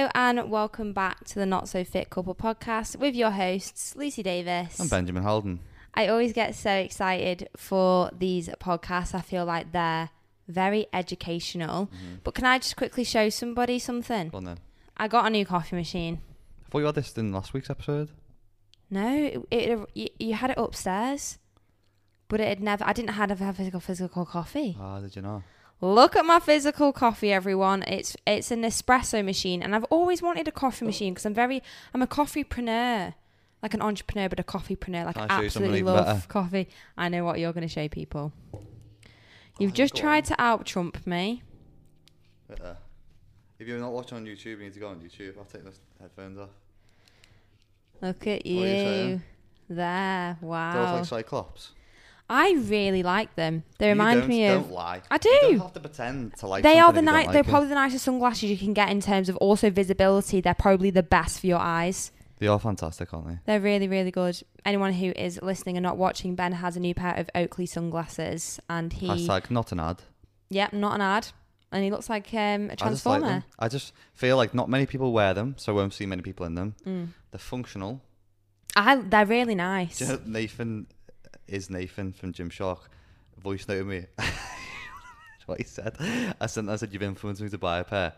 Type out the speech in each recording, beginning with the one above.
Hello and welcome back to the Not So Fit Couple podcast with your hosts, Lucy Davis. I'm Benjamin Holden. I always get so excited for these podcasts. I feel like they're very educational. Mm-hmm. But can I just quickly show somebody something? Go on then. I got a new coffee machine. I thought you had this in last week's episode. No, it, it you, you had it upstairs, but it had never. I didn't have a physical physical coffee. Ah, did you know? Look at my physical coffee, everyone. It's it's an espresso machine, and I've always wanted a coffee machine because I'm very I'm a coffeepreneur, like an entrepreneur, but a coffeepreneur. Like I I show you something absolutely love better? coffee. I know what you're going to show people. You've Oh, just tried to out trump me. Uh, if you're not watching on YouTube, you need to go on YouTube. I'll take the headphones off. Look at you you there. Those Wow. like Cyclops. I really like them. They You remind don't, me don't of. lie. I You do. don't have to pretend to like they are the something if you night. don't they're like it. probably the nicest sunglasses you can get in terms of also visibility. They're probably the best for your eyes. They are fantastic, aren't they? They're really, really good. Anyone who is listening and not watching, Ben has a new pair of Oakley sunglasses, and he, Hashtag not an ad. yep, not an ad, and he looks like um, a I just like transformer. them. I just feel like not many people wear them, so I won't see many people in them. Mm. They're functional. I, they're really nice. Do you know Nathan is Nathan from Gymshark. Voice noted me. what he said. I said, I said, you've influenced me to buy a pair.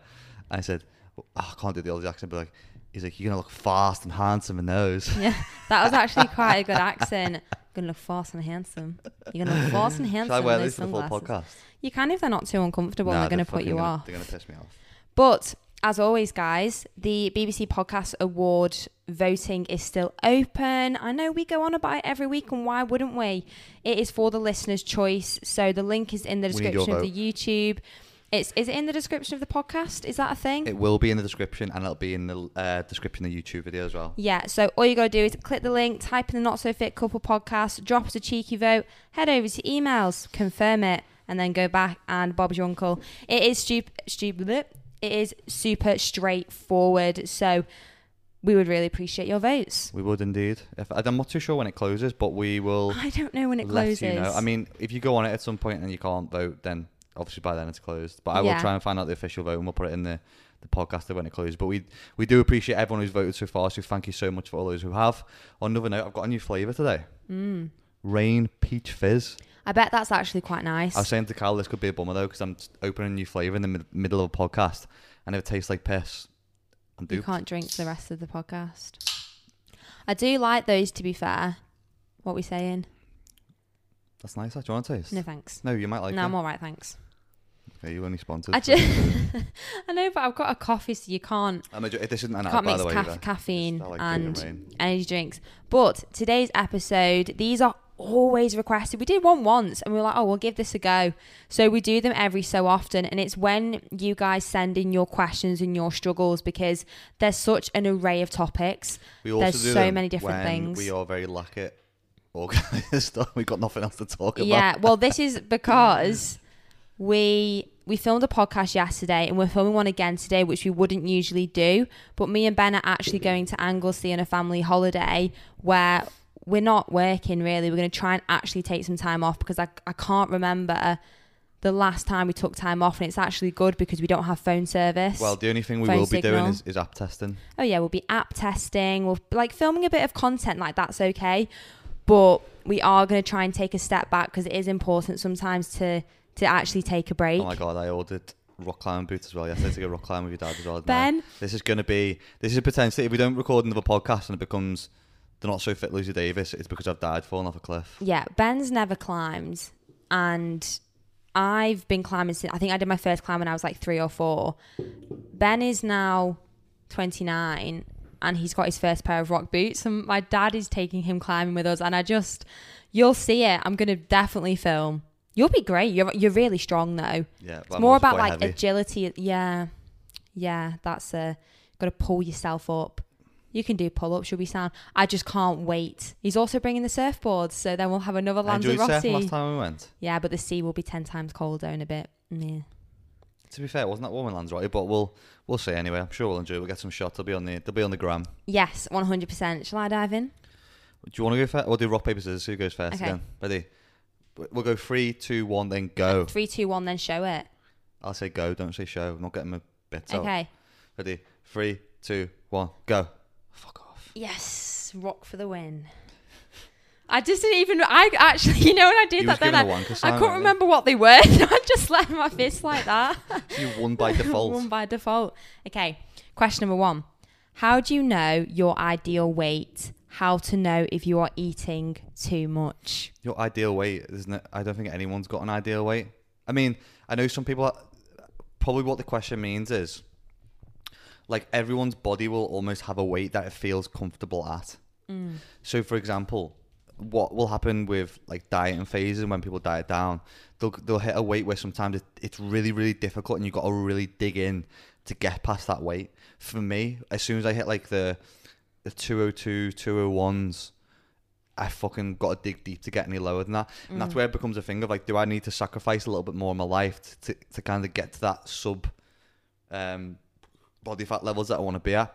I said, oh, I can't do the old accent, but like, he's like, you're gonna look fast and handsome in those. yeah, that was actually quite a good accent. You're gonna look fast and handsome. You're gonna look fast and handsome. Shall I wear these for the full podcast? You can if they're not too uncomfortable. and Nah, they're gonna put you gonna- off. They're gonna piss me off. But as always, guys, the BBC Podcast Award voting is still open. I know we go on about it every week, and why wouldn't we? It is for the listener's choice. So the link is in the We need your description of the YouTube. It's is it in the description of the podcast? Is that a thing? It will be in the description, and it'll be in the uh, description of the YouTube video as well. yeah, so all you gotta do is click the link, type in the Not So Fit Couple podcast, drop us a cheeky vote, head over to emails, confirm it, and then go back and Bob's your uncle. It is stupid, stupid. It is super straightforward. So we would really appreciate your votes. We would indeed. If I'm not too sure when it closes, but we will I don't know when it let closes. you know. I mean, if you go on it at some point and you can't vote, then obviously by then it's closed. But I will Yeah. try and find out the official vote and we'll put it in the, the podcast when it closes. But we we do appreciate everyone who's voted so far. So thank you so much for all those who have. On another note, I've got a new flavour today. Mm. Reign peach fizz. I bet that's actually quite nice. I was saying to Cal this could be a bummer though because I'm opening a new flavour in the mid- middle of a podcast and if it tastes like piss, I'm you duped. can't drink the rest of the podcast. I do like those, to be fair. What we saying? That's nice. Do you want to taste? No thanks. No, you might like no, it. I'm all right, thanks. Okay, you only sponsored. I just, I know, but I've got a coffee, so you can't I'm a, jo- this isn't an ad, can't by mix the way. caf- either. caffeine I like and Reign. energy drinks. But today's episode, these are always requested. We did one once and we were like, oh, we'll give this a go. So we do them every so often. And it's when you guys send in your questions and your struggles because there's such an array of topics. We also There's do so many different things. We are very lack at organising stuff. We've got nothing else to talk about. Yeah, well, this is because we we filmed a podcast yesterday and we're filming one again today, which we wouldn't usually do. But me and Ben are actually going to Anglesey on a family holiday where we're not working really. We're going to try and actually take some time off because I, I can't remember the last time we took time off, and it's actually good because we don't have phone service. Well, the only thing we will be doing is, is app testing. oh yeah, we'll be app testing. We'll like filming a bit of content like that's okay, but we are going to try and take a step back because it is important sometimes to to actually take a break. Oh my god, I ordered rock climbing boots as well yesterday to go rock climbing with your dad as well. I? ben, this is going to be this is potentially if we don't record another podcast and it becomes the not so fit Lucy Davis, it's because I've died falling off a cliff. yeah, Ben's never climbed, and I've been climbing since I think I did my first climb when I was like three or four. Ben is now twenty nine. And he's got his first pair of rock boots, and my dad is taking him climbing with us. And I just, you'll see it. I'm gonna definitely film. You'll be great. You're you're really strong though. Yeah, It's I'm more about like heavy. agility. Yeah, yeah. That's uh, got to pull yourself up. You can do pull ups. You'll be sound. I just can't wait. He's also bringing the surfboards, so then we'll have another I enjoyed Lanzarote. surfing last time we went. Yeah, but the sea will be ten times colder in a bit. Yeah. To be fair, it wasn't that warm in Lanzarote, but we'll we'll see anyway. I'm sure we'll enjoy. it. We'll get some shots. They'll be on the they'll be on the gram. Yes, one hundred percent. Shall I dive in? Do you want to go first? We'll do rock paper scissors. Who goes first Okay. again? Ready? We'll go three, two, one, then go. Uh, Three, two, one. Then show it. I'll say go. Don't say show. I'm not getting my bits out. Okay. Ready? Three, two, one, go. Yes, rock for the win. I just didn't even. I actually, you know, when I did You that, was then I, giving a wanker I sign, couldn't weren't you? remember what they were. I just let my fist like that. You won by default. One by default. Okay, question number one. How do you know your ideal weight? How to know if you are eating too much? Your ideal weight, isn't it? I don't think anyone's got an ideal weight. I mean, I know some people. Probably what the question means is, like everyone's body will almost have a weight that it feels comfortable at. So, for example, what will happen with like dieting phases when people diet down, they'll they'll hit a weight where sometimes it, it's really really difficult and you've got to really dig in to get past that weight. For me, as soon as I hit like the the 202, 201s, I fucking got to dig deep to get any lower than that. And that's where it becomes a thing of like, do I need to sacrifice a little bit more of my life to, to, to kind of get to that sub um, body fat levels that I want to be at?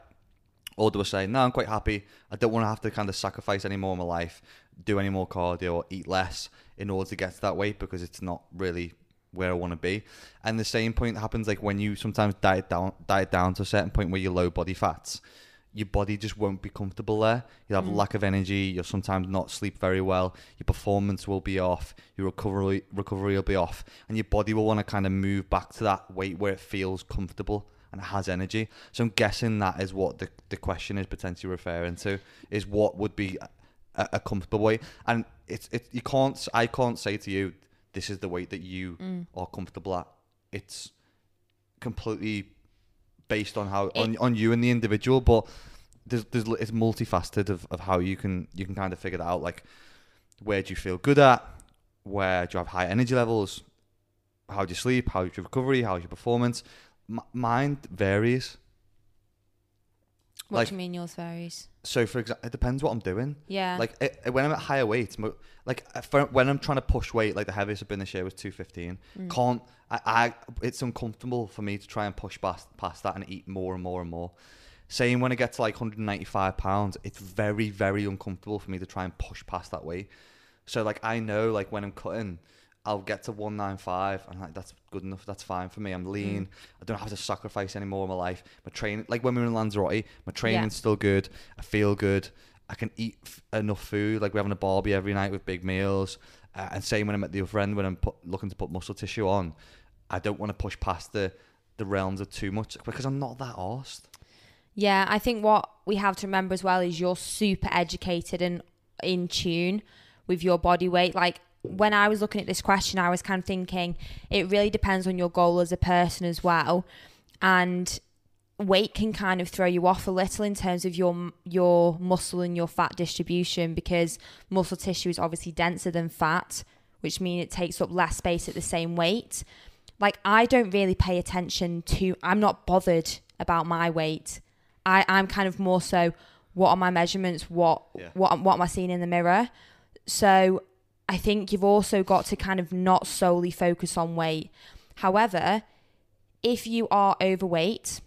Or do I say, no, I'm quite happy. I don't want to have to kind of sacrifice any more of my life, do any more cardio, or eat less in order to get to that weight because it's not really where I want to be. And the same point happens like when you sometimes diet down, diet down to a certain point where you're low body fats your body just won't be comfortable there. You'll have mm. lack of energy. You'll sometimes not sleep very well. Your performance will be off. Your recovery recovery will be off, and your body will want to kind of move back to that weight where it feels comfortable and it has energy. So I'm guessing that is what the the question is potentially referring to is what would be a, a comfortable weight, and it's it you can't I can't say to you this is the weight that you mm. are comfortable at. It's completely based on how on, on you and the individual but there's, there's it's multifaceted of, of how you can you can kind of figure that out. Like where do you feel good at? Where do you have high energy levels? How do you sleep? How's your recovery? How's your performance M- mine varies What Like- do you mean yours varies? so for example it depends what i'm doing Yeah. like it, it- when i'm at higher weights mo- like uh, for, when i'm trying to push weight like the heaviest i've been this year was 215 Mm. can't I, I it's uncomfortable for me to try and push past past that and eat more and more and more saying when i get to like 195 pounds it's very very uncomfortable for me to try and push past that weight so like i know like when i'm cutting I'll get to 195 and like that's good enough. That's fine for me. I'm lean. I don't have to sacrifice any more of my life. My training, like when we were in Lanzarote, my training's still good. I feel good. I can eat f- enough food. Like we're having a barbie every night with big meals. Uh, and same when I'm at the other end when I'm put, looking to put muscle tissue on. I don't want to push past the the realms of too much because I'm not that arsed. Yeah, I think what we have to remember as well is you're super educated and in tune with your body weight. Like when I was looking at this question, I was kind of thinking it really depends on your goal as a person as well. And weight can kind of throw you off a little in terms of your your muscle and your fat distribution because muscle tissue is obviously denser than fat, which means it takes up less space at the same weight. Like I don't really pay attention to I'm not bothered about my weight. I, I'm kind of more so what are my measurements, what Yeah. what what am I seeing in the mirror? So I think you've also got to kind of not solely focus on weight. However, if you are overweight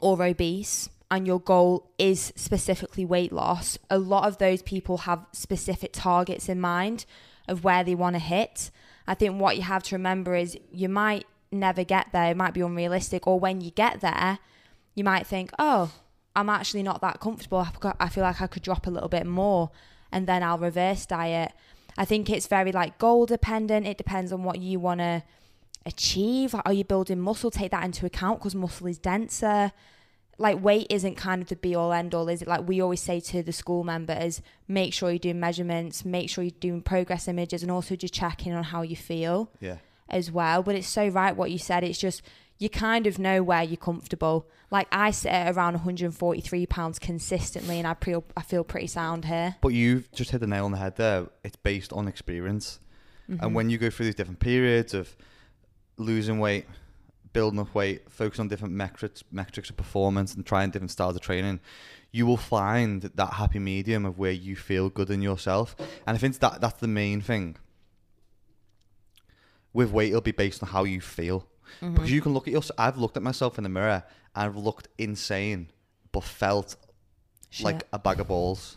or obese and your goal is specifically weight loss, a lot of those people have specific targets in mind of where they want to hit. I think what you have to remember is you might never get there, it might be unrealistic, or when you get there, you might think, oh, I'm actually not that comfortable. I feel like I could drop a little bit more and then I'll reverse diet. I think it's very like goal dependent. It depends on what you want to achieve. Are you building muscle? Take that into account because muscle is denser. Like weight isn't kind of the be all end all, is it? Like we always say to the school members, make sure you're doing measurements, make sure you're doing progress images, and also just checking on how you feel Yeah. as well. But it's so right what you said. It's just you kind of know where you're comfortable. Like I sit at around 143 pounds consistently, and I feel I feel pretty sound here. But you've just hit the nail on the head there. It's based on experience. Mm-hmm. And when you go through these different periods of losing weight, building up weight, focus on different metrics, metrics of performance, and trying different styles of training, you will find that happy medium of where you feel good in yourself. And I think that that's the main thing. With weight, it'll be based on how you feel. Mm-hmm. Because you can look at yourself. I've looked at myself in the mirror I've looked insane, but felt like a bag of balls.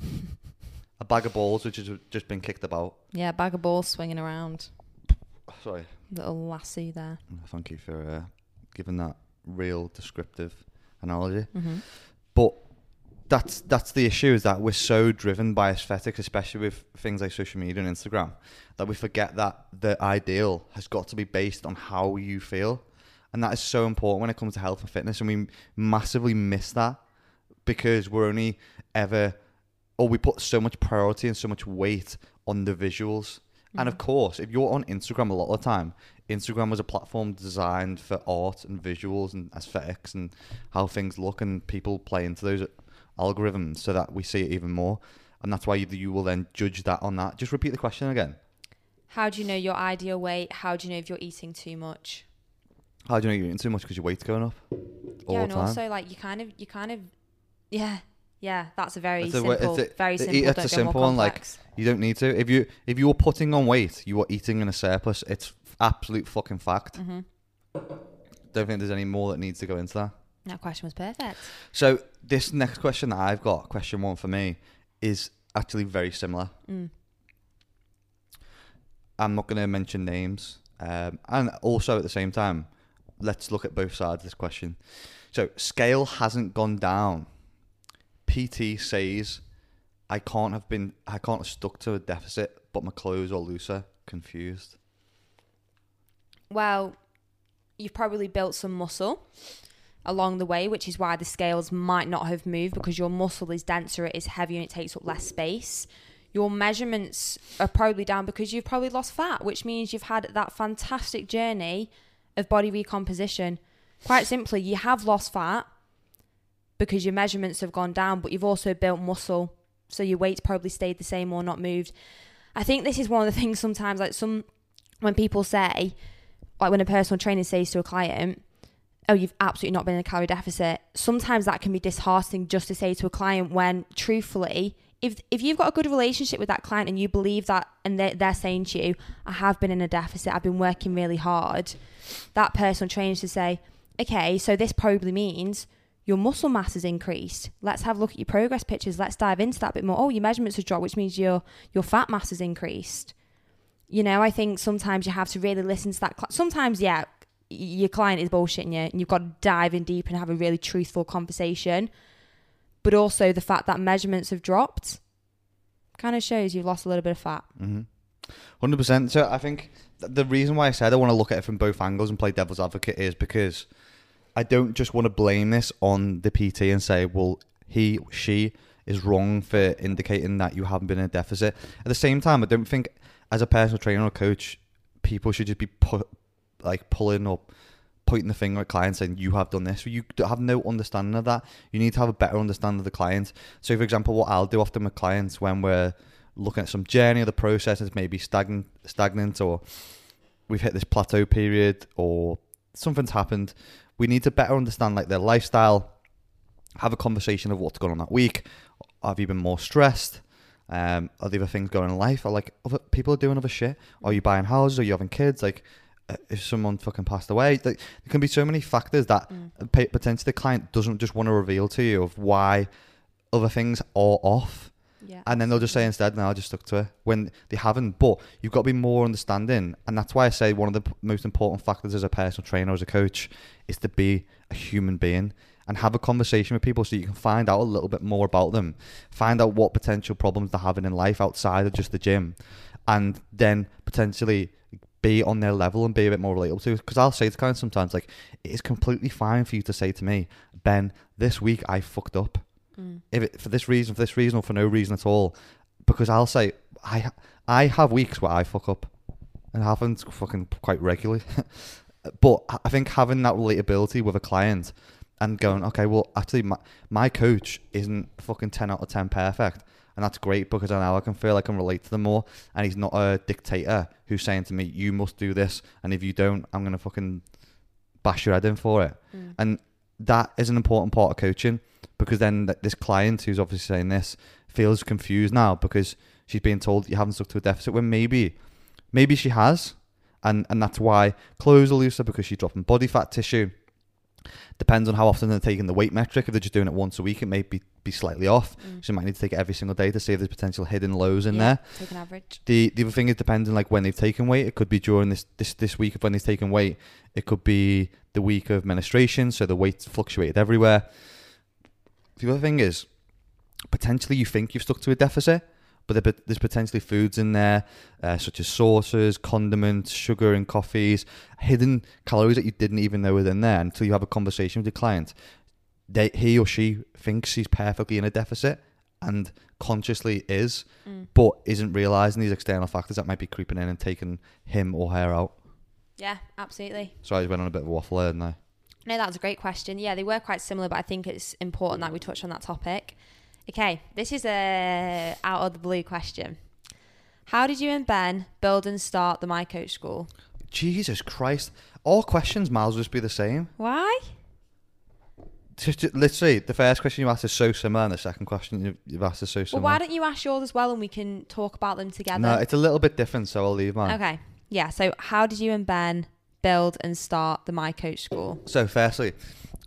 a bag of balls which has just been kicked about. yeah, bag of balls swinging around, Sorry. little lassie there. Thank you for uh, giving that real descriptive analogy. Mm-hmm. But that's that's the issue is that we're so driven by aesthetics, especially with things like social media and Instagram, that we forget that the ideal has got to be based on how you feel, and that is so important when it comes to health and fitness, and we massively miss that because we're only ever, or we put so much priority and so much weight on the visuals. And of mm. course, if you're on Instagram a lot of the time, Instagram was a platform designed for art and visuals and aesthetics and how things look, and people play into those algorithms so that we see it even more. And that's why you, you will then judge that on that. Just repeat the question again. How do you know your ideal weight? How do you know if you're eating too much? How do you know you're eating too much because your weight's going up all yeah, and time? also like you kind of, you kind of, yeah, yeah. That's a very It's a simple, it's a- very simple. it's a simple one, like. You don't need to. If you if you're putting on weight, you are eating in a surplus. It's absolute fucking fact. Mm-hmm. Don't think there's any more that needs to go into that. That question was perfect. So this next question that I've got, question one for me, is actually very similar. Mm. I'm not going to mention names, um, and also at the same time, let's look at both sides of this question. So scale hasn't gone down. PT says I can't have been, I can't have stuck to a deficit, but my clothes are looser. Confused. Well, you've probably built some muscle along the way, which is why the scales might not have moved because your muscle is denser, it is heavier, and it takes up less space. Your measurements are probably down because you've probably lost fat, which means you've had that fantastic journey of body recomposition. Quite simply, you have lost fat because your measurements have gone down, but you've also built muscle, so your weight's probably stayed the same or not moved. I think this is one of the things sometimes, like some when people say, like when a personal trainer says to a client, "Oh, you've absolutely not been in a calorie deficit." Sometimes that can be disheartening just to say to a client when, truthfully, if if you've got a good relationship with that client and you believe that, and they're, they're saying to you, "I have been in a deficit. I've been working really hard," that personal trainer should say, "Okay, so this probably means." Your muscle mass has increased. Let's have a look at your progress pictures. Let's dive into that a bit more. Oh, your measurements have dropped, which means your your fat mass has increased you know, I think sometimes you have to really listen to that. Cl- sometimes, yeah, your client is bullshitting you, and you've got to dive in deep and have a really truthful conversation. But also, the fact that measurements have dropped kind of shows you've lost a little bit of fat. Mm-hmm. Hundred percent. So I think th- the reason why I said I want to look at it from both angles and play devil's advocate is because I don't just want to blame this on the PT and say, well, he she is wrong for indicating that you haven't been in a deficit. At the same time, I don't think as a personal trainer or coach, people should just be put like pulling up. Pointing the finger at clients saying you have done this, you have no understanding of that. You need to have a better understanding of the client. So, for example, what I'll do often with clients when we're looking at some journey of the process is maybe stagnant, stagnant, or we've hit this plateau period, or something's happened. We need to better understand like their lifestyle, have a conversation of what's going on that week. Have you been more stressed? Um, are there other things going on in life? Are like other people are doing other shit? Are you buying houses? Are you having kids? Like, if someone fucking passed away, like, there can be so many factors that Mm. potentially the client doesn't just want to reveal to you of why other things are off Yeah. and then they'll just say instead, "No, I just stuck to it." When they haven't, but you've got to be more understanding, and that's why I say one of the p- most important factors as a personal trainer, as a coach, is to be a human being and have a conversation with people so you can find out a little bit more about them, find out what potential problems they're having in life outside of just the gym, and then potentially be on their level and be a bit more relatable to. Because I'll say to clients sometimes, like, it is completely fine for you to say to me, Ben, this week I fucked up Mm. if it, for this reason, for this reason, or for no reason at all, because I'll say I I have weeks where I fuck up, and it happens fucking quite regularly. but I think having that relatability with a client and going, okay, well, actually, my my coach isn't fucking ten out of ten perfect, and that's great because I now I can feel I can relate to them more, and he's not a dictator who's saying to me, you must do this, and if you don't, I'm gonna fucking bash your head in for it. Mm. And that is an important part of coaching because then th- this client who's obviously saying this feels confused now because she's being told you haven't stuck to a deficit when maybe maybe she has and and that's why clothes are looser because she's dropping body fat tissue depends on how often they're taking the weight metric if they're just doing it once a week it may be be slightly off. Mm. So you might need to take it every single day to see if there's potential hidden lows in Yeah, there. Take an average. The the other thing is depending like when they've taken weight. It could be during this this this week of when they've taken weight. It could be the week of menstruation, so the weight fluctuated everywhere. The other thing is potentially you think you've stuck to a deficit, but there's potentially foods in there uh, such as sauces, condiments, sugar in coffees, hidden calories that you didn't even know were in there until you have a conversation with your client. They, he or she thinks she's perfectly in a deficit and consciously is, Mm. but isn't realizing these external factors that might be creeping in and taking him or her out. Yeah, absolutely. So I just went on a bit of a waffle there, didn't I? No, that was a great question. Yeah, they were quite similar, but I think it's important that we touch on that topic. Okay, this is a out of the blue question. How did you and Ben build and start the My Coach School? Jesus Christ. All questions, Miles, just be the same. Why? Just, just- literally, the first question you asked is so similar, and the second question you- you've asked is so Well, similar. why don't you ask yours as well, and we can talk about them together? no, it's a little bit different, so I'll leave mine. okay. Yeah. So, how did you and Ben build and start the My Coach School? So, firstly,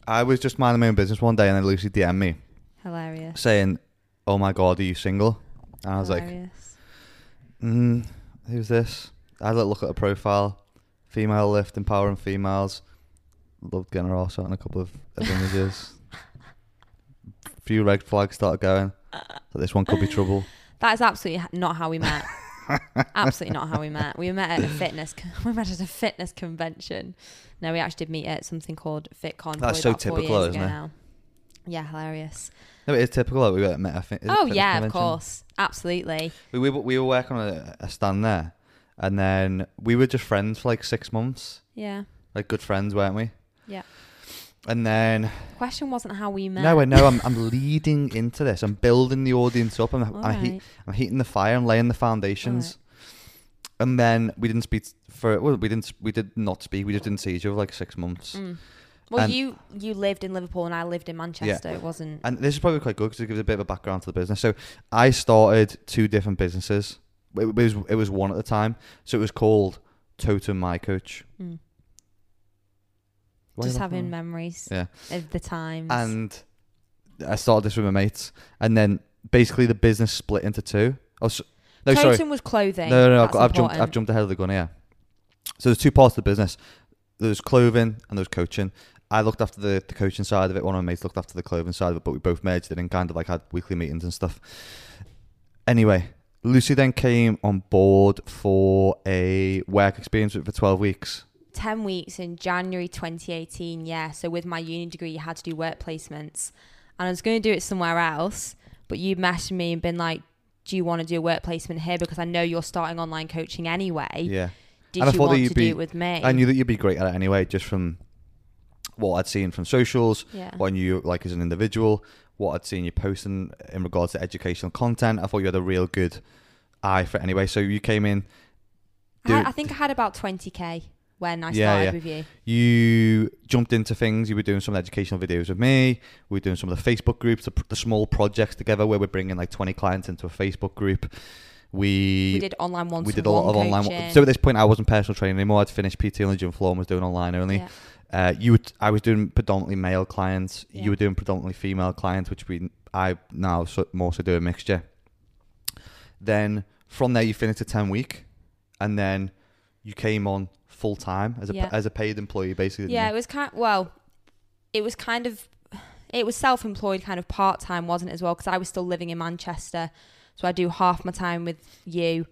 I was just minding my own business one day, and then Lucy DM'd me Hilarious. saying, "Oh my God, are you single?" And I was like, Hilarious. mm, "Who's this?" I had a look at her profile. Female lift, empowering females. Loved getting her ass out in a couple of, of images. Few red flags started going. So this one could be trouble. That is absolutely h- not how we met. absolutely not how we met. We met at a fitness. con- We met at a fitness convention. No, we actually did meet at something called FitCon. That's probably so about four typical, years isn't ago it? Now. Yeah, hilarious. No, it is typical that we were met. I think. Oh yeah, of course, absolutely. We, we, were- we were working on a, a stand there, and then we were just friends for like six months, Yeah, like good friends, weren't we? yeah. And then Question wasn't how we met. no, I know I'm I'm leading into this. I'm building the audience up. I'm I'm, heat, I'm heating the fire. I'm laying the foundations. And then we didn't speak for well, we didn't we did not speak. We just didn't see each other for like six months. Mm. Well, And- you you lived in Liverpool and I lived in Manchester. It wasn't. And this is probably quite good because it gives a bit of a background to the business. So I started two different businesses. It, it was it was one at the time. So it was called Totem My Coach. Mm. Why are you Just having memories Yeah. of the times. And I started this with my mates, and then basically the business split into two. Oh, s no, Totem sorry, was clothing. no, no, no. I've, got- I've jumped. I've jumped ahead of the gun here. So there's two parts of the business. There's clothing and there's coaching. I looked after the, the coaching side of it. One of my mates looked after the clothing side of it, but we both merged it and kind of like had weekly meetings and stuff. Anyway, Lucy then came on board for a work experience for 12 weeks. 10 weeks in January 2018. Yeah. So with my uni degree, you had to do work placements. And I was going to do it somewhere else, but you messaged me and been like, do you want to do a work placement here? Because I know you're starting online coaching anyway. Yeah. Did And I you want you'd to be- do it with me? I knew that you'd be great at it anyway, just from what I'd seen from socials, Yeah. what I knew you like as an individual, what I'd seen you posting in regards to educational content. I thought you had a real good eye for it anyway. So you came in, I, had- I think I had about 20k when I Yeah, started yeah. with you. you jumped into things. You were doing some educational videos with me. We were doing some of the Facebook groups, the, the small projects together where we're bringing like 20 clients into a Facebook group. We, We did online one we did a lot of online. So at this point, I wasn't personal training anymore. I'd finished PT on the gym floor and was doing online only. Yeah. Uh, you would, I was doing predominantly male clients. Yeah. You were doing predominantly female clients, which we I now more so do a mixture. Then from there, you finished a ten week, and then you came on full time as a Yeah. as a paid employee, basically. Yeah, it was kind. Of, Well, it was kind of, it was self-employed, kind of part-time, wasn't it as well? Because I was still living in Manchester, so I do half my time with you,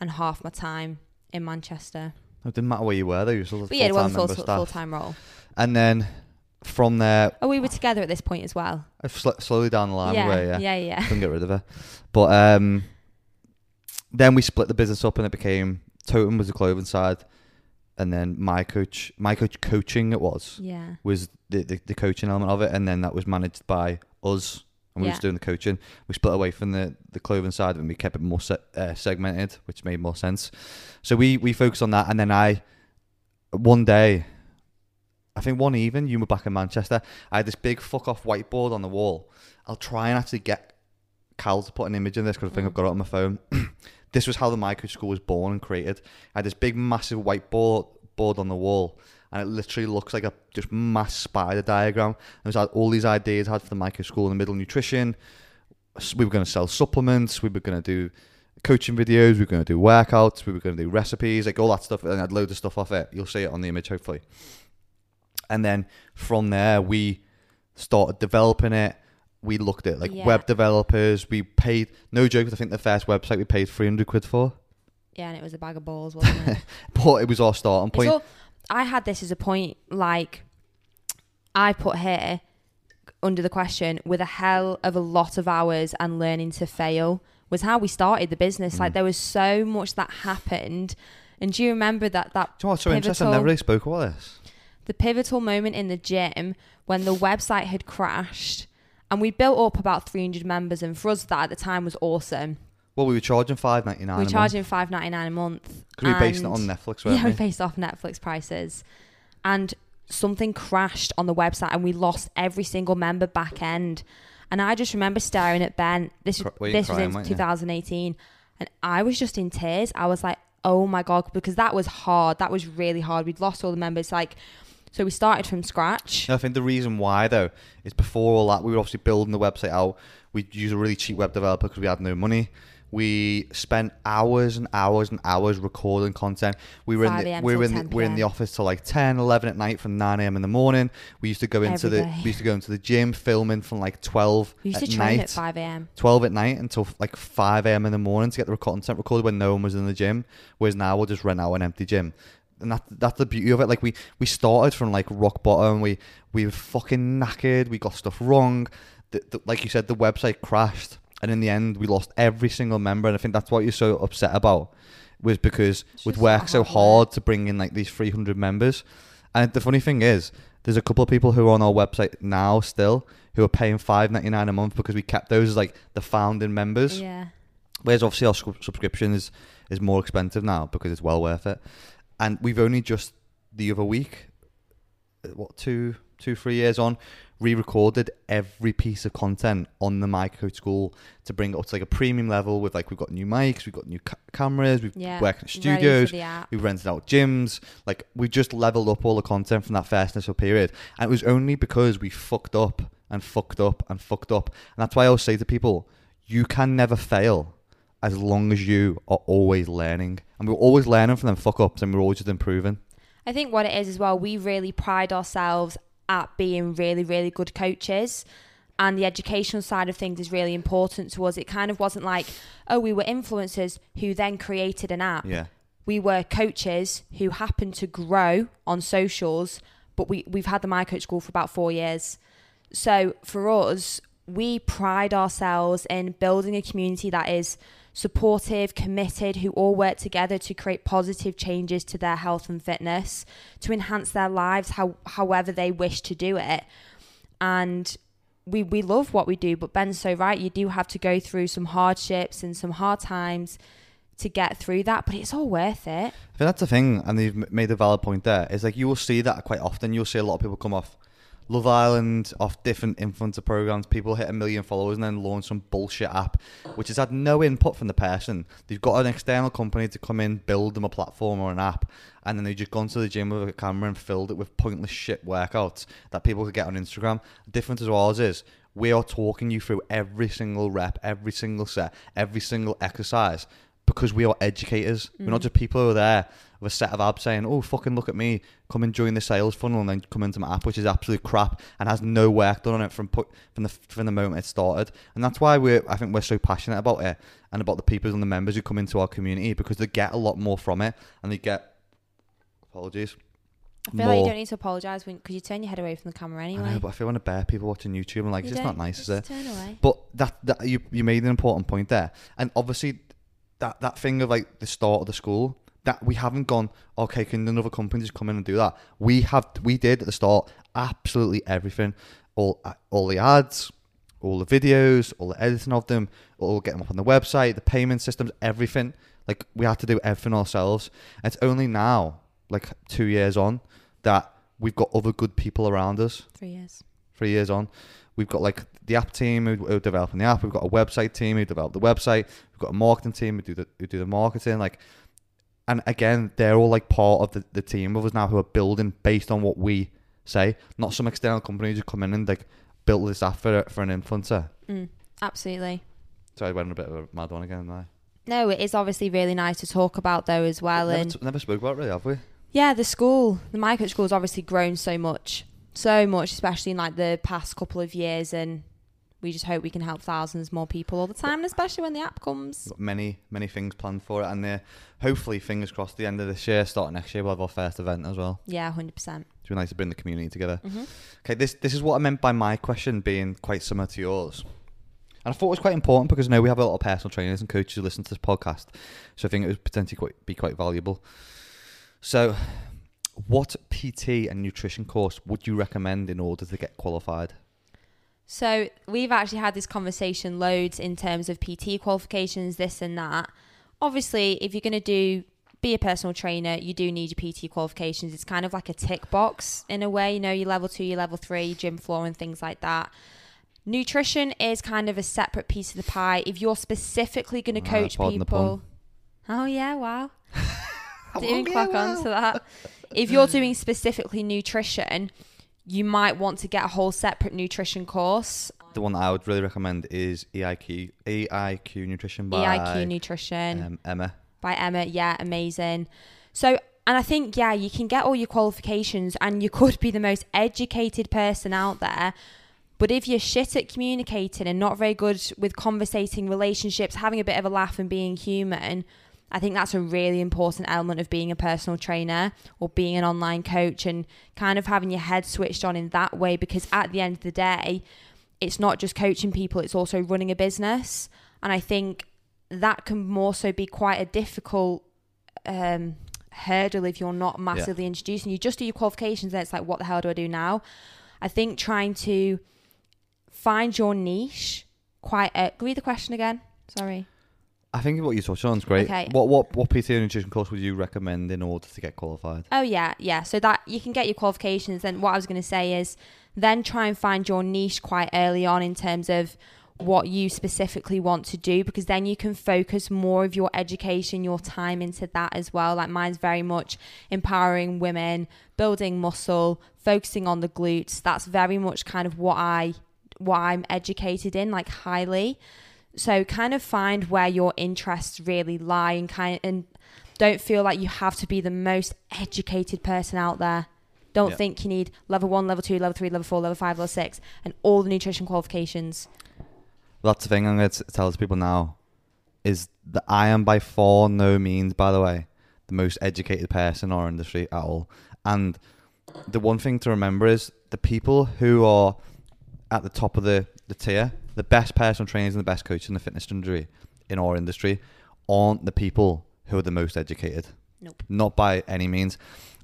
and half my time in Manchester. It didn't matter where you were, though. You were still a But yeah, it was full-time full, member of staff. full-time role. And then from there, Oh, we were together at this point as well. uh, sl- slowly down the line, yeah, we were, yeah. yeah, yeah. couldn't get rid of her. But um, then we split the business up, and it became Totem was the clothing side, and then my coach, my coach coaching it was Yeah. was the, the the coaching element of it, and then that was managed by us, and we Yeah. was doing the coaching. We split away from the the clothing side, and we kept it more se- uh, segmented, which made more sense. So we we focused on that, and then I one day. I think one even you were back in Manchester. I had this big fuck off whiteboard on the wall. I'll try and actually get Cal to put an image in this because I think Mm. I've got it on my phone. this was how the MyCoach School was born and created. I had this big massive whiteboard board on the wall, and it literally looks like a just mass spider diagram. And it was all these ideas I had for the MyCoach School in the middle nutrition. We were going to sell supplements. We were going to do coaching videos. We were going to do workouts. We were going to do recipes, like all that stuff. And I had loads of stuff off it. You'll see it on the image, hopefully. And then from there, we started developing it. We looked at like Yeah. web developers. We paid no joke. I think the first website we paid three hundred quid for, Yeah, and it was a bag of balls, wasn't it? but it was our starting point. all, I had this as a point, like I put here under the question with a hell of a lot of hours and learning to fail was how we started the business. Like Mm. there was so much that happened. And do you remember that that Do you know what's so interesting? I never really spoke about this. the pivotal moment in the gym when the website had crashed and we built up about 300 members and for us that at the time was awesome. Well, we were charging five ninety nine. we were charging 5.99 a month. because we based it on Netflix, yeah, we we? based off Netflix prices. And something crashed on the website and we lost every single member back end. And I just remember staring at Ben. This, you this was in weren't you? 2018. And I was just in tears. I was like, oh my God, because that was hard. That was really hard. We'd lost all the members. Like, so we started from scratch. I think the reason why though is before all that we were obviously building the website out. We used a really cheap web developer because we had no money. We spent hours and hours and hours recording content. We were in the, we were in the, we were in the office till like 10, 11 at night from 9 a.m. in the morning. We used to go into Every the day. we used to go into the gym filming from like 12 We used at to train night. at 5 a.m. 12 at night until like 5 a.m. in the morning to get the content recorded when no one was in the gym. Whereas now we'll just rent out an empty gym. And that, that's the beauty of it. Like we, we started from like rock bottom. We, we were fucking knackered. We got stuff wrong. The, the, like you said, the website crashed. And in the end, we lost every single member. And I think that's what you're so upset about was because It's we'd worked so hard to bring in like these 300 members. And the funny thing is, there's a couple of people who are on our website now still who are paying 5.99 a month because we kept those as like the founding members. Yeah. Whereas obviously our sub- subscription is, is more expensive now because it's well worth it. And we've only just the other week, uh, what two, two, three years on, re-recorded every piece of content on the My Coach School to bring it up to like a premium level. With like we've got new mics, we've got new ca- cameras, we've Yeah. worked in studios. We've rented out gyms. Like we just leveled up all the content from that first initial period, and it was only because we fucked up and fucked up and fucked up. And that's why I always say to people, you can never fail as long as you are always learning. And we're always learning from them fuck ups, and we're always just improving. I think what it is as well, we really pride ourselves at being really, really good coaches. And the educational side of things is really important to us. It kind of wasn't like, oh, we were influencers who then created an app. Yeah, We were coaches who happened to grow on socials, but we, we've had the My Coach School for about four years. So for us, we pride ourselves in building a community that is supportive, committed, who all work together to create positive changes to their health and fitness, to enhance their lives how, however they wish to do it. And we, we love what we do, but Ben's so right. You do have to go through some hardships and some hard times to get through that, but it's all worth it. I think that's the thing, and you've made a valid point there. Is like you will see that quite often. You'll see a lot of people come off Love Island, off different influencer programs. People hit a million followers and then launch some bullshit app, which has had no input from the person. They've got an external company to come in, build them a platform or an app, and then they've just gone to the gym with a camera and filled it with pointless shit workouts that people could get on Instagram. The difference as ours is we are talking you through every single rep, every single set, every single exercise because we are educators. We're not mm. just people who are there with a set of abs saying, "Oh, fucking look at me, come and join the sales funnel," and then come into my app, which is absolute crap and has no work done on it from put from the from the moment it started. And that's why we're I think we're so passionate about it and about the people and the members who come into our community because they get a lot more from it and they get apologies. I feel like you don't need to apologise because you turn your head away from the camera anyway. I know, but I feel when I bear people watching YouTube, I'm like, You it's not nice, is it? Turn away. But that, that you you made an important point there, and obviously that that thing of like the start of the school that we haven't gone. Okay, can another company just come in and do that? We have we did at the start absolutely everything, all all the ads, all the videos, all the editing of them, all getting them up on the website, the payment systems, everything. Like we had to do everything ourselves. And it's only now, like two years on, that we've got other good people around us Three years. three years on. We've got like the app team who, who are developing the app. We've got a website team who develop the website. We've got a marketing team who do the who do the marketing. Like And again, they're all like part of the, the team of us now who are building based on what we say, not some external company just come in and like built this app for, for an influencer. Mm, absolutely. So I went on a bit of a mad one again. There. No, it is obviously really nice to talk about though as well. never, and t- never spoke about it, really, have we? yeah, the school, the My Coach school has obviously grown so much, so much, especially in like the past couple of years. And we just hope we can help thousands more people all the time, and especially when the app comes. Got many, many things planned for it, and uh, hopefully, fingers crossed, the end of this year, starting next year, we'll have our first event as well. Yeah, hundred percent. It's really nice to bring the community together. Mhm. Okay, this this is what I meant by my question being quite similar to yours. And I thought it was quite important because I know we have a lot of personal trainers and coaches who listen to this podcast, so I think it would potentially quite, be quite valuable. So, what PT and nutrition course would you recommend in order to get qualified? So we've actually had this conversation loads in terms of PT qualifications, this and that. Obviously, if you're going to do be a personal trainer, you do need your PT qualifications. It's kind of like a tick box in a way, you know, your level two, your level three, gym floor, and things like that. Nutrition is kind of a separate piece of the pie. If you're specifically going to coach the people, oh yeah, wow, even Oh, clock yeah, on to that. If you're doing specifically nutrition, you might want to get a whole separate nutrition course. The one that I would really recommend is EIQ EIQ Nutrition by EIQ nutrition. um, Emma. by Emma. Yeah, amazing. So, and I think, yeah, you can get all your qualifications and you could be the most educated person out there. But if you're shit at communicating and not very good with conversating relationships, having a bit of a laugh and being human, I think that's a really important element of being a personal trainer or being an online coach and kind of having your head switched on in that way. Because at the end of the day, it's not just coaching people, it's also running a business. And I think that can also be quite a difficult um, hurdle if you're not massively introduced and you just do your qualifications and it's like what the hell do i do now i think trying to find your niche quite uh, read the question again sorry I think what you touched on is great. Okay. What what what PT and nutrition course would you recommend in order to get qualified? Oh yeah, yeah. So that you can get your qualifications. Then what I was going to say is, then try and find your niche quite early on in terms of what you specifically want to do, because then you can focus more of your education, your time into that as well. Like mine's very much empowering women, building muscle, focusing on the glutes. That's very much kind of what I what I'm educated in, like highly. So kind of find where your interests really lie and kind and don't feel like you have to be the most educated person out there. Don't Yeah. think you need level one, level two, level three, level four, level five, level six, and all the nutrition qualifications. That's the thing I'm going to tell people now is that I am by far no means, by the way, the most educated person in our industry at all. And the one thing to remember is the people who are at the top of the, the tier, the best personal trainers and the best coaches in the fitness industry in our industry aren't the people who are the most educated. Nope. Not by any means.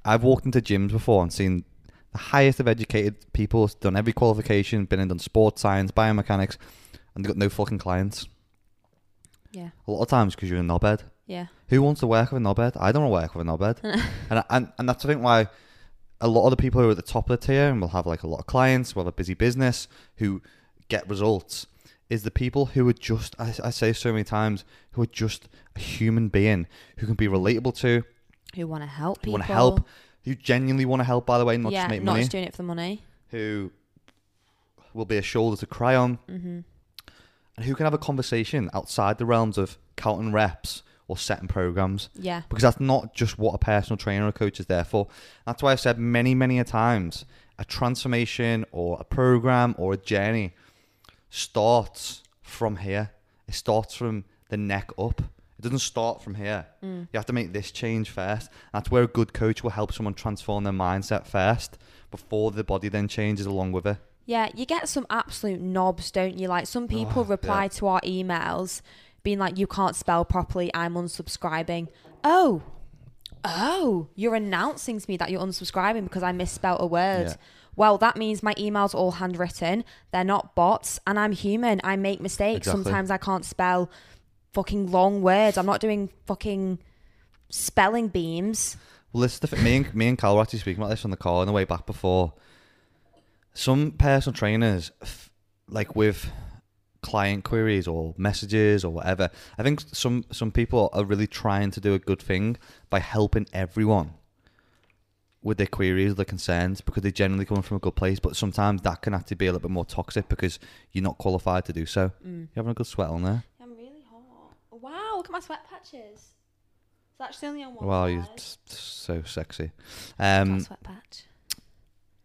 I've walked into gyms before and seen the highest of educated people, done every qualification, been and done sports science, biomechanics, and they've got no fucking clients. Yeah, A lot of times because you're a knobhead. yeah, Who wants to work with a knobhead? I don't want to work with a knobhead. and, and and that's I think why a lot of the people who are at the top of the tier and will have like a lot of clients, will have a busy business, who get results, is the people who are just I, I say so many times who are just a human being who can be relatable to, who want to help who people? want to help, who genuinely want to help. By the way, not yeah, just make not money. just doing it for the money. who will be a shoulder to cry on, hmm and who can have a conversation outside the realms of counting reps or setting programs. Yeah, because that's not just what a personal trainer or coach is there for. That's why I've said many, many a times a transformation or a program or a journey starts from here. It starts from the neck up. It doesn't start from here. Mm. You have to make this change first. That's where a good coach will help someone transform their mindset first before the body then changes along with it. Yeah, you get some absolute knobs, don't you? Like some people Oh, reply yeah. to our emails being like, you can't spell properly, I'm unsubscribing. Oh, oh, you're announcing to me that you're unsubscribing because I misspelled a word. Yeah. Well, that means my emails are all handwritten. They're not bots, and I'm human. I make mistakes. Exactly. Sometimes I can't spell fucking long words. I'm not doing fucking spelling beams. Well, this is the thing. Me and, me and Cal were actually speaking about this on the call on the way back before. Some personal trainers, like with client queries or messages or whatever. I think some some people are really trying to do a good thing by helping everyone with their queries, their concerns, because they're generally come from a good place. But sometimes that can actually be a little bit more toxic because you're not qualified to do so. Mm. You're having a good sweat on there. I'm really hot. Wow, look at my sweat patches. It's actually only on one Wow, side. you're so sexy. Got Um, sweat patch.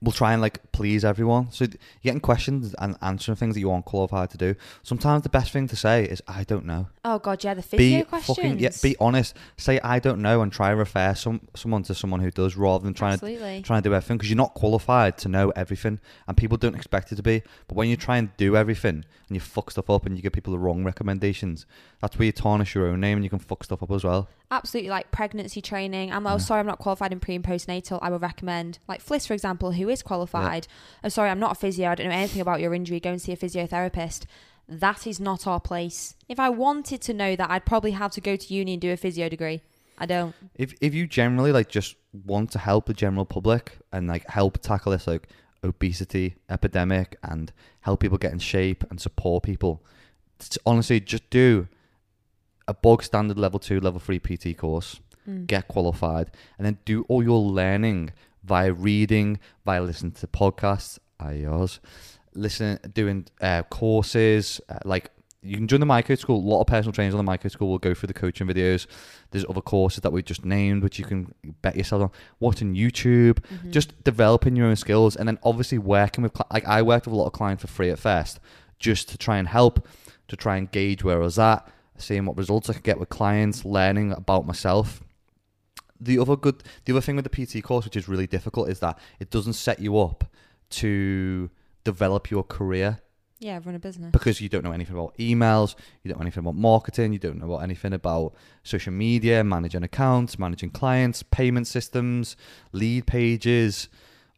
We'll try and like please everyone. So you're getting questions and answering things that you aren't qualified to do. Sometimes the best thing to say is I don't know. Oh god, yeah, the physio Be questions. fucking yeah, be honest. Say I don't know and try and refer some someone to someone who does rather than trying to trying to do everything because you're not qualified to know everything and people don't expect it to be. But when you try and do everything and you fuck stuff up and you give people the wrong recommendations, that's where you tarnish your own name and you can fuck stuff up as well. Absolutely, like pregnancy training. I'm like, oh, mm. sorry, I'm not qualified in pre and postnatal. I would recommend, like Fliss, for example, who is qualified. I'm oh, sorry, I'm not a physio. I don't know anything about your injury. Go and see a physiotherapist. That is not our place. If I wanted to know that, I'd probably have to go to uni and do a physio degree. I don't. If if you generally like just want to help the general public and like help tackle this like obesity epidemic and help people get in shape and support people, honestly, just do a bog standard level two, level three PT course. Mm. get qualified, and then do all your learning via reading, via listening to podcasts, yours, listening, doing uh, courses, uh, like you can join the MyCoach School. A lot of personal trainers on the MyCoach School will go through the coaching videos. There's other courses that we've just named, which you can bet yourself on. Watching YouTube, Mhm. just developing your own skills, and then obviously working with, cli- like I worked with a lot of clients for free at first, just to try and help, to try and gauge where I was at, seeing what results I could get with clients, learning about myself the other good the other thing with the PT course which is really difficult is that it doesn't set you up to develop your career yeah, run a business. because you don't know anything about emails, you don't know anything about marketing, you don't know about anything about social media, managing accounts, managing clients, payment systems, lead pages,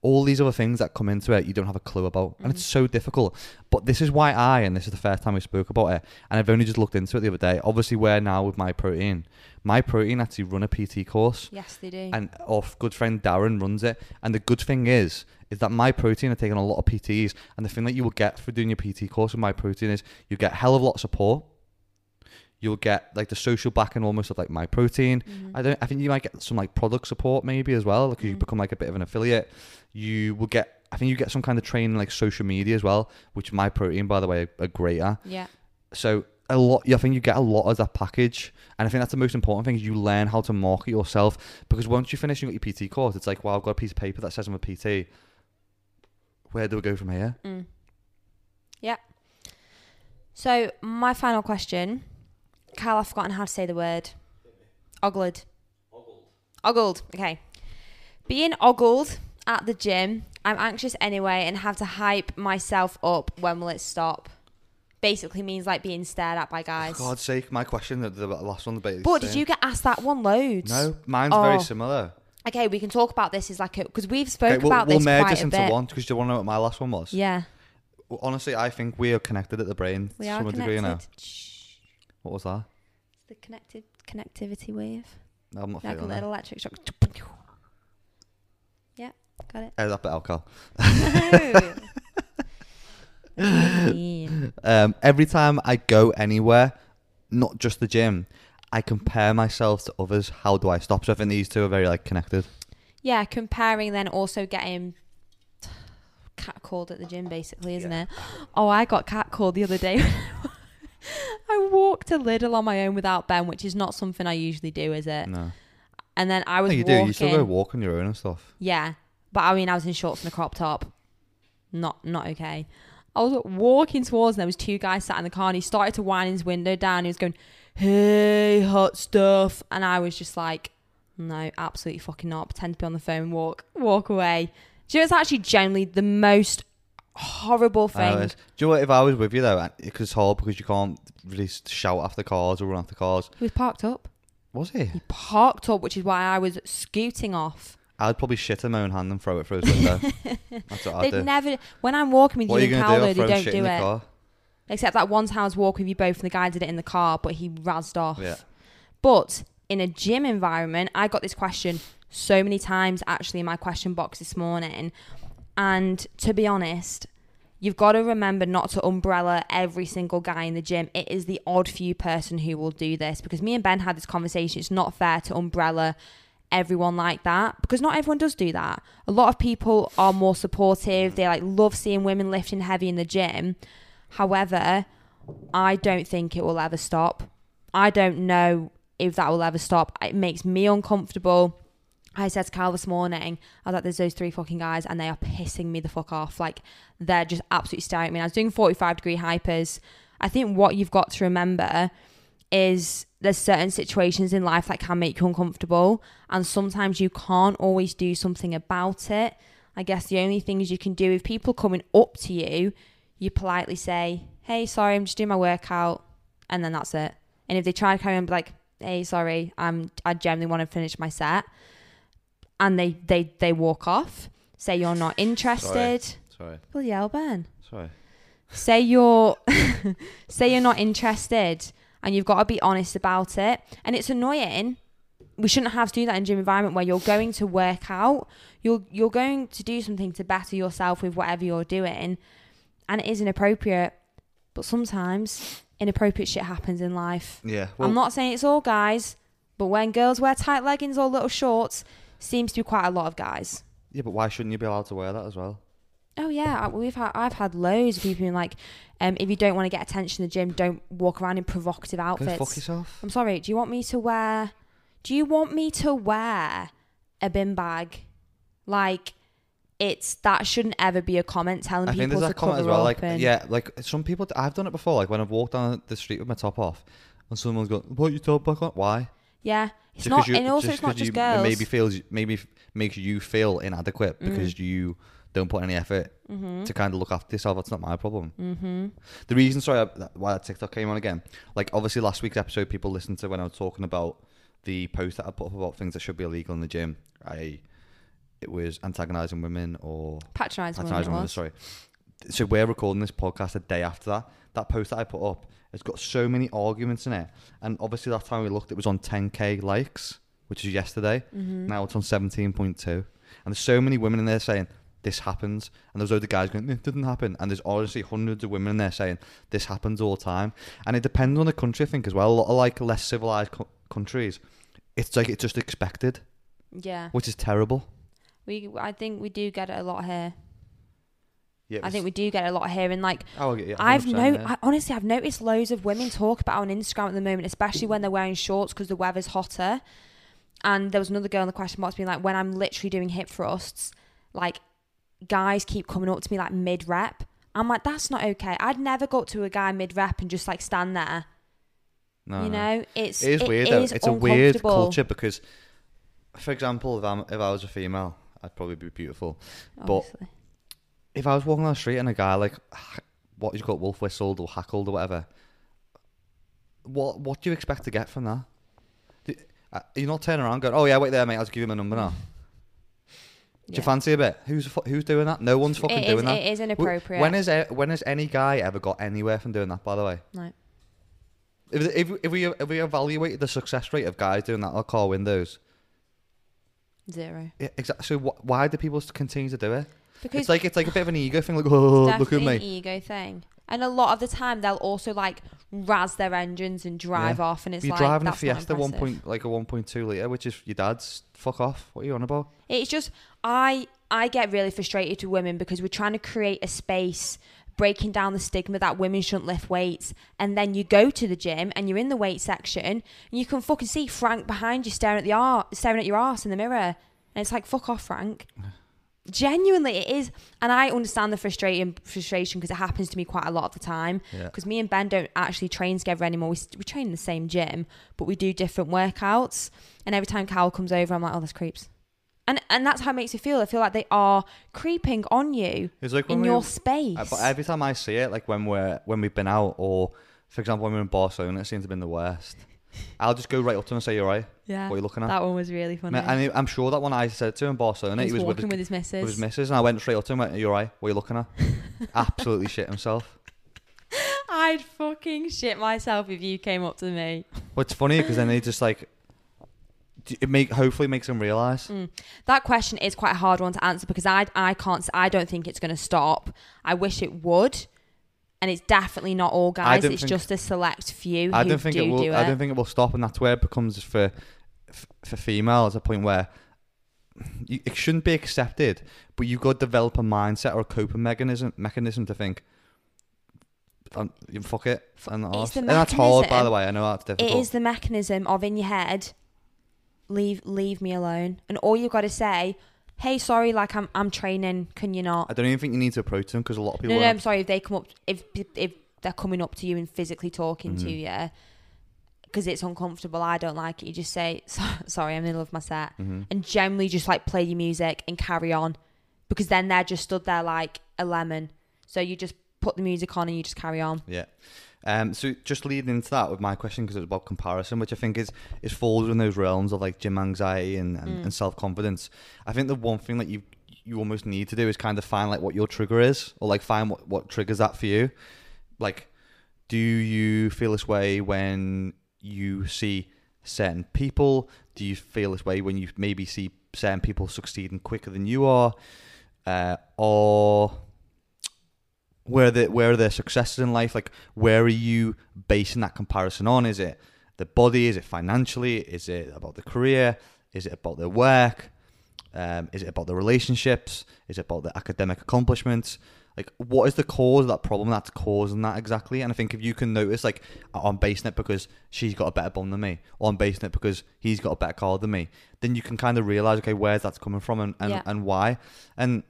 all these other things that come into it you don't have a clue about. And it's Mhm. so difficult. But this is why I, and this is the first time we spoke about it, and I've only just looked into it the other day. Obviously, where now with Myprotein, my protein actually run a PT course yes, they do. and our good friend Darren runs it. And the good thing is, is that Myprotein are taking a lot of PTs, and the thing that you will get for doing your PT course with Myprotein is you get hell of a lot of support. You'll get like the social backing almost of like Myprotein. Mhm. I don't. I think you might get some like product support maybe as well because you Mm. become like a bit of an affiliate. You will get. I think you get some kind of training like social media as well, which Myprotein, by the way, are greater yeah. So a lot. I think you get a lot of that package, and I think that's the most important thing is you learn how to market yourself. Because once you finish your PT course, it's like, wow, I've got a piece of paper that says I'm a PT. Where do we go from here? Mm. Yeah. So my final question, Kyle, I've forgotten how to say the word. Ogled. Ogled. Ogled. Okay. Being ogled at the gym, I'm anxious anyway and have to hype myself up. When will it stop? Basically means like being stared at by guys. For God's sake, my question, the, the last one, the basically but did you get asked that one loads? No, mine's Oh. very similar. Okay, we can talk about this as like a because we've spoke Okay, we'll, about we'll this merge quite this a into bit. one because you want to know what my last one was. Yeah, honestly, I think we are connected at the brain we to are some degree now. connected. Shh. What was that? It's the connected connectivity wave. No, I'm not Like a feeling little that. electric shock. Yeah, got it. That bit alcohol. No. What do you mean? Um, every time I go anywhere, not just the gym, I compare myself to others. How do I stop? So I think these two are very like connected. yeah, comparing then also getting catcalled at the gym, basically, isn't it? Oh, I got catcalled the other day. I walked to Lidl on my own without Ben, which is not something I usually do, is it? No, And then I was no you walking. do. You still go walk on your own and stuff. Yeah, but I mean, I was in shorts and a crop top. Not not okay. I was walking towards, and there was two guys sat in the car, and he started to wind his window down. He was going, "Hey, hot stuff," and I was just like, "No, absolutely fucking not." Pretend to be on the phone, walk walk away. Do you know, it's actually generally the most horrible thing. is. Do you know what? If I was with you though, because it's hard because you can't really shout after cars or run after cars. He was parked up. Was he? He parked up, which is why I was scooting off. I'd probably shit in my own hand and throw it through his window. That's what I'd They'd do. never. When I'm walking with what are you you gonna do? I'll they throw don't shit do in the it. car. Except that one time I was walking with you both and the guy did it in the car, but he razzed off. Yeah. But in a gym environment, I got this question so many times actually in my question box this morning. And to be honest, you've got to remember not to umbrella every single guy in the gym. It is the odd few person who will do this because me and Ben had this conversation. It's not fair to umbrella everyone like that because not everyone does do that. A lot of people are more supportive. They like love seeing women lifting heavy in the gym. However, I don't think it will ever stop. I don't know if that will ever stop. It makes me uncomfortable. I said to Carl this morning, I was like, there's those three fucking guys and they are pissing me the fuck off. Like, they're just absolutely staring at me. I was doing 45 degree hypers. I think what you've got to remember is there's certain situations in life that can make you uncomfortable. And sometimes you can't always do something about it. I guess the only things you can do if people coming up to you, you politely say, hey, sorry, I'm just doing my workout. And then that's it. And if they try to carry on, be like, hey, sorry, I'm, I generally want to finish my set and they they they walk off. Say you're not interested. Sorry. Well, yeah, Ben. Sorry. Say you're say you're not interested, and you've got to be honest about it. And it's annoying. We shouldn't have to do that in gym environment where you're going to work out. You're you're going to do something to better yourself with whatever you're doing, and it is inappropriate. But sometimes inappropriate shit happens in life. Yeah. Well, I'm not saying it's all guys, but when girls wear tight leggings or little shorts, seems to be quite a lot of guys. yeah, but why shouldn't you be allowed to wear that as well? Oh yeah, we've had I've had loads of people being like, um, if you don't want to get attention in the gym, don't walk around in provocative Go outfits. fuck yourself. I'm sorry. Do you want me to wear? Do you want me to wear a bin bag? Like, it's that shouldn't ever be a comment telling people. I think there's to that comment cover as well. Like, and- yeah, like some people. I've done it before. Like when I've walked down the street with my top off, and someone's gone, "Put your top back on." Why? Yeah. It's not, you- and also just it's not just you, girls. It maybe feels maybe makes you feel inadequate Mm. because you don't put any effort Mm-hmm. to kind of look after yourself. That's not my problem. Mm-hmm. The reason, sorry, why that TikTok came on again, like obviously last week's episode, people listened to when I was talking about the post that I put up about things that should be illegal in the gym. I it was antagonizing women or patronising women. patronising it women. Sorry. So we're recording this podcast a day after that. That post that I put up has got so many arguments in it, and obviously that time we looked, it was on 10k likes, which is yesterday. Mm-hmm. Now it's on 17.2, and there's so many women in there saying this happens, and there's other guys going, it didn't happen, and there's honestly hundreds of women in there saying this happens all the time, and it depends on the country, I think as well. A lot of like less civilized co- countries, it's like it's just expected, Yeah, which is terrible. we. I think we do get it a lot here. Yeah, I think we do get a lot here, and like Oh, yeah, I've no, yeah. I, honestly, I've noticed loads of women talk about on Instagram at the moment, especially when they're wearing shorts because the weather's hotter. And there was another girl in the question box being like, when I'm literally doing hip thrusts, like guys keep coming up to me like mid rep. I'm like, that's not okay. I'd never go up to a guy mid rep and just like stand there. No, you no. know, it's It is it weird though. is It's a weird culture because, for example, if I'm if I was a female, I'd probably be beautiful. but- Obviously. If I was walking on the street and a guy like what you call wolf whistled or hackled or whatever, what what do you expect to get from that? Do, uh, you're not turning around going, "Oh yeah, wait there, mate. I'll give you my number now." Do Yeah. you fancy a bit? Who's who's doing that? No one's fucking It is, doing that. it is inappropriate. When is when has any guy ever got anywhere from doing that? By the way, No. if if, if we if we evaluate the success rate of guys doing that on car windows, Zero. Yeah, exactly. So wh- why do people continue to do it? Because it's like it's like a bit of an ego thing. Like, oh, look at me. an ego thing. And a lot of the time, they'll also like razz their engines and drive Yeah. off, and it's You're like driving a that's not Fiesta one impressive. point like a one point two liter, which is your dad's. Fuck off. What are you on about? It's just I I get really frustrated with women because we're trying to create a space breaking down the stigma that women shouldn't lift weights and then you go to the gym and you're in the weight section and you can fucking see Frank behind you staring at the ar- staring at your ass in the mirror and it's like fuck off Frank genuinely it is and I understand the frustrating frustration because it happens to me quite a lot of the time Yeah. because me and Ben don't actually train together anymore. We, we train in the same gym, but we do different workouts. And every time Cal comes over, I'm like, oh, there's creeps. And and that's how it makes me feel. I feel like they are creeping on you It's like in your space. but every time I see it, like when we're when we've been out, or for example when we're in Barcelona, it seems to be in the West. I'll just go right up to him and say, "You're right. yeah, What are you looking at?" that one was really funny. And he- I'm sure that one I said to him in Barcelona, he he was, was with his, with his missus. with his missus, and I went straight up to him. and Went, You're right. What are you looking at? Absolutely shit himself. I'd fucking shit myself if you came up to me. But it's funny because then he just like it make hopefully makes them realize. Mm. That question is quite a hard one to answer because I I can't I don't think it's going to stop. I wish it would, and it's definitely not all guys. It's think- just a select few I don't think do it will. do I don't think it will stop, and that's where it becomes for for females a point where you, it shouldn't be accepted, but you've got to develop a mindset or a coping mechanism mechanism to think. Um, fuck it, and, It's arse. the and that's hard, by the way. I know that's it difficult. is the mechanism of in your head leave leave me alone and all you've got to say hey sorry like i'm i'm training can you not I don't even think you need to approach them because a lot of people. no no i'm sorry if they come up if if they're coming up to you and physically talking to Mhm. you because it's uncomfortable i don't like it you just say sorry i'm in the middle of my set Mhm. and generally just like play your music and carry on because then they're just stood there like a lemon so you just put the music on and you just carry on Yeah. Um, so just leading into that with my question because it's about comparison, which I think is is falls in those realms of like gym anxiety and, and, Mm. and self confidence. I think the one thing that you you almost need to do is kind of find like what your trigger is, or like find what what triggers that for you. Like, do you feel this way when you see certain people? Do you feel this way when you maybe see certain people succeeding quicker than you are, uh, or where the where are their successes in life? Like where are you basing that comparison on? Is it the body? Is it financially? Is it about the career? Is it about their work? Um, is it about the relationships? Is it about the academic accomplishments? Like, what is the cause of that problem that's causing that exactly? And I think if you can notice, like, "Oh, I'm basing it because she's got a better bum than me, or I'm basing it because he's got a better car than me, then you can kind of realize, okay, where's that's coming from and, and, Yeah. and why. And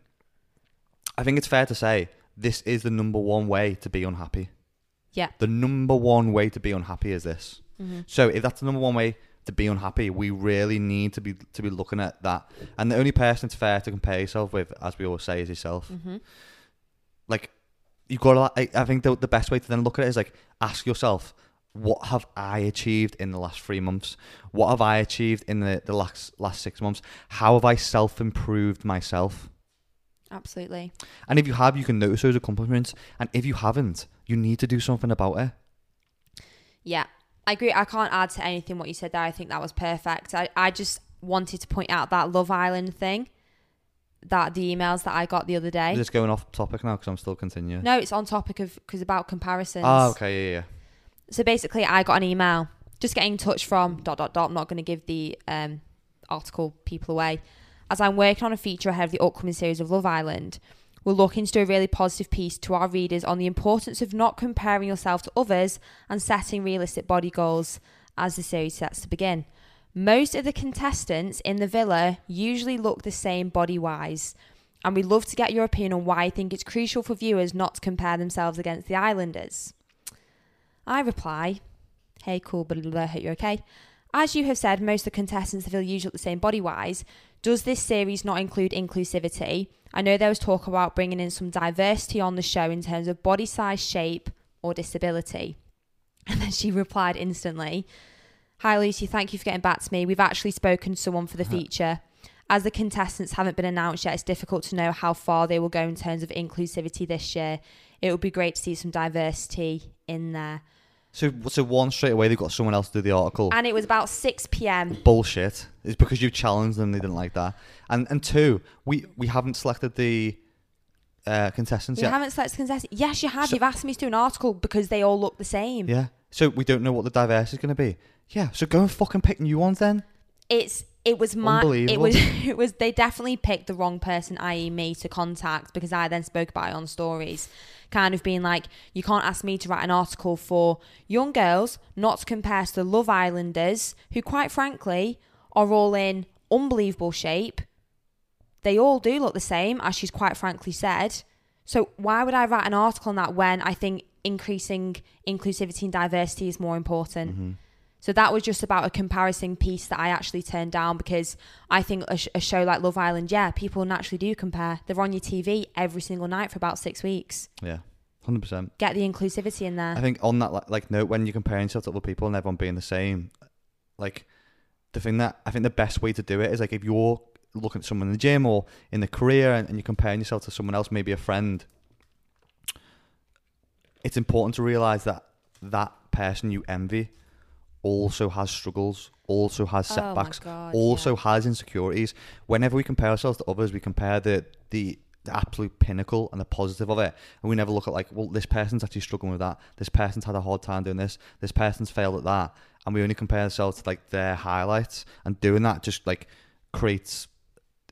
I think it's fair to say this is the number one way to be unhappy. Yeah. The number one way to be unhappy is this. mm-hmm. So if that's the number one way to be unhappy, we really need to be to be looking at that. And the only person it's fair to compare yourself with, as we always say, is yourself. Mm-hmm. Like you've got to. I, I think the the best way to then look at it is like ask yourself, what have I achieved in the last three months? What have I achieved in the the last last six months? How have I self improved myself? Absolutely And if you have, you can notice those accomplishments. And if you haven't, you need to do something about it. Yeah, I agree. I can't add to anything what you said there. I think that was perfect. I, I just wanted to point out that Love Island thing, that the emails that I got the other day. Just going off topic now because I'm still continuing. No, it's on topic of because about comparisons. Oh, okay, yeah, yeah. So basically, I got an email just getting in touch from dot dot dot. I'm not going to give the um, article people away. As I'm working on a feature ahead of the upcoming series of Love Island, we're looking to do a really positive piece to our readers on the importance of not comparing yourself to others and setting realistic body goals as the series sets to begin. Most of the contestants in the villa usually look the same body wise, and we'd love to get your opinion on why you think it's crucial for viewers not to compare themselves against the Islanders. I reply, Hey, cool, but blah, hope you're okay. As you have said, most of the contestants feel usually look the same body wise. Does this series not include inclusivity? I know there was talk about bringing in some diversity on the show in terms of body size, shape, or disability. And then she replied instantly Hi, Lucy, thank you for getting back to me. We've actually spoken to someone for the uh-huh. feature. As the contestants haven't been announced yet, it's difficult to know how far they will go in terms of inclusivity this year. It would be great to see some diversity in there. So, so one straight away they've got someone else to do the article. And it was about 6 p.m. Bullshit. It's because you challenged them. They didn't like that. And and two, we we haven't selected the uh, contestants yet. You yet. haven't selected contestants. Yes, you have. So- You've asked me to do an article because they all look the same. Yeah. So we don't know what the diversity is going to be. Yeah. So go and fucking pick new ones then. It's it was my it was it was they definitely picked the wrong person, i.e. me, to contact because I then spoke about it on stories. Kind of being like, you can't ask me to write an article for young girls not to compare to the Love Islanders, who quite frankly are all in unbelievable shape. They all do look the same, as she's quite frankly said. So why would I write an article on that when I think increasing inclusivity and diversity is more important? Mm-hmm. So that was just about a comparison piece that I actually turned down because I think a, sh- a show like Love Island, yeah, people naturally do compare. They're on your TV every single night for about six weeks. Yeah. Hundred percent. Get the inclusivity in there. I think on that like, like note, when you're comparing yourself to other people and everyone being the same, like the thing that I think the best way to do it is like if you're looking at someone in the gym or in the career and, and you're comparing yourself to someone else, maybe a friend, it's important to realize that that person you envy also has struggles, also has Oh setbacks, God, also yeah. has insecurities. Whenever we compare ourselves to others, we compare the the the absolute pinnacle and the positive of it, and we never look at like, well, this person's actually struggling with that. This person's had a hard time doing this. This person's failed at that, and we only compare ourselves to like their highlights. And doing that just like creates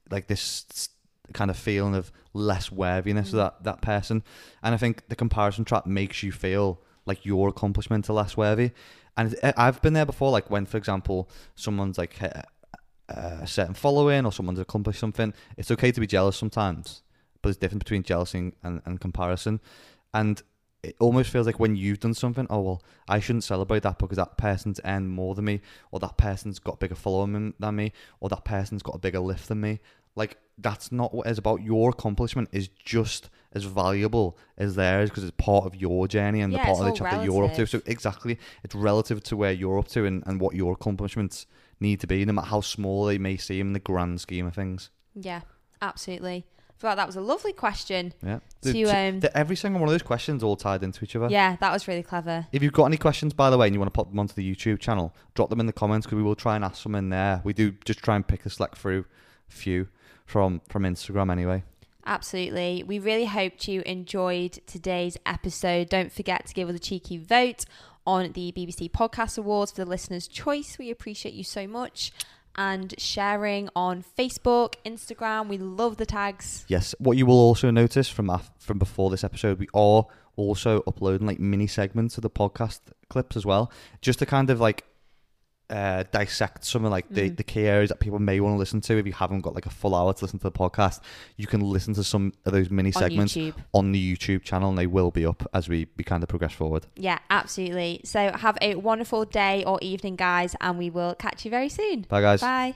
like this kind of feeling of less worthiness of mm. that that person. And I think the comparison trap makes you feel like your accomplishments are less worthy. And uh, I've been there before, like when, for example, someone's like a uh, a certain following or someone's accomplished something. It's okay to be jealous sometimes, but there's a difference between jealousy and, and, comparison. And it almost feels like when you've done something, oh well, I shouldn't celebrate that because that person's earned more than me, or that person's got bigger following than me, or that person's got a bigger lift than me. Like that's not what it's about. Your accomplishment is just as valuable as theirs because it's part of your journey and Yeah, the part of the chat that you're up to. So exactly, it's relative to where you're up to and, and what your accomplishments need to be, no matter how small they may seem in the grand scheme of things. Yeah, absolutely. I feel like that was a lovely question. Yeah. To, The- um, the- every single one of those questions all tied into each other. Yeah, that was really clever. If you've got any questions, by the way, and you want to pop them onto the YouTube channel, drop them in the comments because we will try and ask them in there. We do just try and pick a select through few from from Instagram anyway. Absolutely. We really hoped you enjoyed today's episode. Don't forget to give us a cheeky vote on the BBC Podcast Awards for the listener's choice. We appreciate you so much. And sharing on Facebook, Instagram. We love the tags. Yes. What you will also notice from af- from before this episode, we are also uploading like mini segments of the podcast clips as well, just to kind of like uh, dissect some of like the, Mm. the key areas that people may want to listen to. If you haven't got like a full hour to listen to the podcast, you can listen to some of those mini on segments YouTube. on the YouTube channel, and they will be up as we, we kind of progress forward. Yeah, absolutely. So have a wonderful day or evening, guys, and we will catch you very soon. Bye, guys. Bye.